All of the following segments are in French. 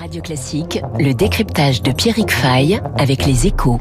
Radio Classique, le décryptage de Pierrick Fay avec les échos.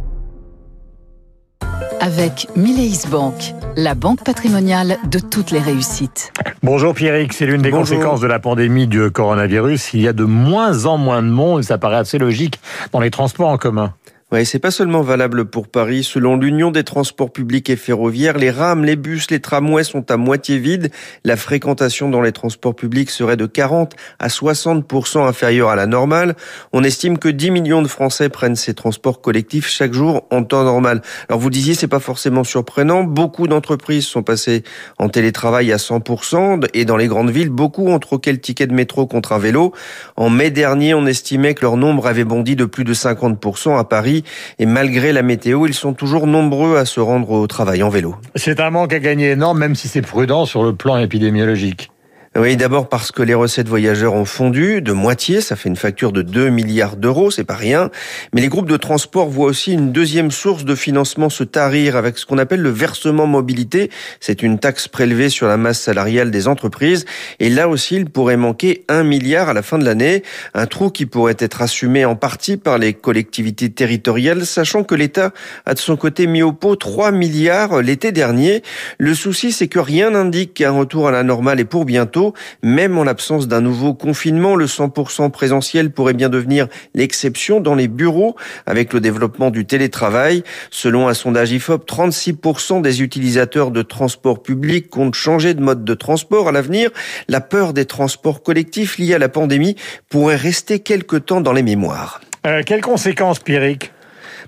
Avec Mileis Bank, la banque patrimoniale de toutes les réussites. Bonjour Pierrick, c'est l'une des Bonjour. conséquences de la pandémie du coronavirus. Il y a de moins en moins de monde, et ça paraît assez logique, dans les transports en commun. Ouais, c'est pas seulement valable pour Paris. Selon l'Union des transports publics et ferroviaires, les rames, les bus, les tramways sont à moitié vides. La fréquentation dans les transports publics serait de 40 à 60% inférieure à la normale. On estime que 10 millions de Français prennent ces transports collectifs chaque jour en temps normal. Alors vous disiez, c'est pas forcément surprenant. Beaucoup d'entreprises sont passées en télétravail à 100% et dans les grandes villes, beaucoup ont troqué le ticket de métro contre un vélo. En mai dernier, on estimait que leur nombre avait bondi de plus de 50% à Paris. Et malgré la météo, ils sont toujours nombreux à se rendre au travail en vélo. C'est un manque à gagner énorme, même si c'est prudent sur le plan épidémiologique. Oui, d'abord parce que les recettes voyageurs ont fondu de moitié, ça fait une facture de 2 milliards d'euros, c'est pas rien. Mais les groupes de transport voient aussi une deuxième source de financement se tarir avec ce qu'on appelle le versement mobilité. C'est une taxe prélevée sur la masse salariale des entreprises. Et là aussi, il pourrait manquer 1 milliard à la fin de l'année. Un trou qui pourrait être assumé en partie par les collectivités territoriales, sachant que l'État a de son côté mis au pot 3 milliards l'été dernier. Le souci, c'est que rien n'indique qu'un retour à la normale est pour bientôt. Même en l'absence d'un nouveau confinement, le 100% présentiel pourrait bien devenir l'exception dans les bureaux avec le développement du télétravail. Selon un sondage IFOP, 36% des utilisateurs de transports publics comptent changer de mode de transport à l'avenir. La peur des transports collectifs liés à la pandémie pourrait rester quelque temps dans les mémoires. Euh, quelles conséquences, Pierrick?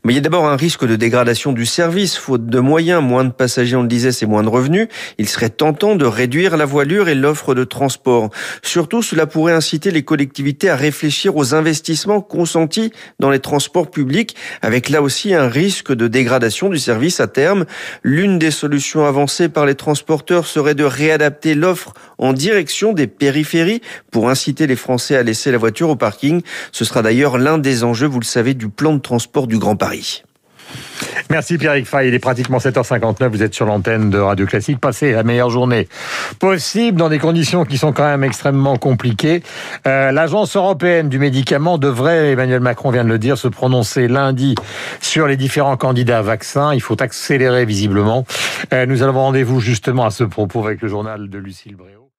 Mais il y a d'abord un risque de dégradation du service, faute de moyens, moins de passagers, on le disait, c'est moins de revenus. Il serait tentant de réduire la voilure et l'offre de transport. Surtout, cela pourrait inciter les collectivités à réfléchir aux investissements consentis dans les transports publics, avec là aussi un risque de dégradation du service à terme. L'une des solutions avancées par les transporteurs serait de réadapter l'offre en direction des périphéries pour inciter les Français à laisser la voiture au parking. Ce sera d'ailleurs l'un des enjeux, vous le savez, du plan de transport du Grand Paris. Merci Pierrick Fay, il est pratiquement 7h59, vous êtes sur l'antenne de Radio Classique, passez la meilleure journée possible dans des conditions qui sont quand même extrêmement compliquées. Euh, L'Agence européenne du médicament devrait, Emmanuel Macron vient de le dire, se prononcer lundi sur les différents candidats à vaccins. Il faut accélérer visiblement. Euh, nous allons rendez-vous justement à ce propos avec le journal de Lucille Bréau.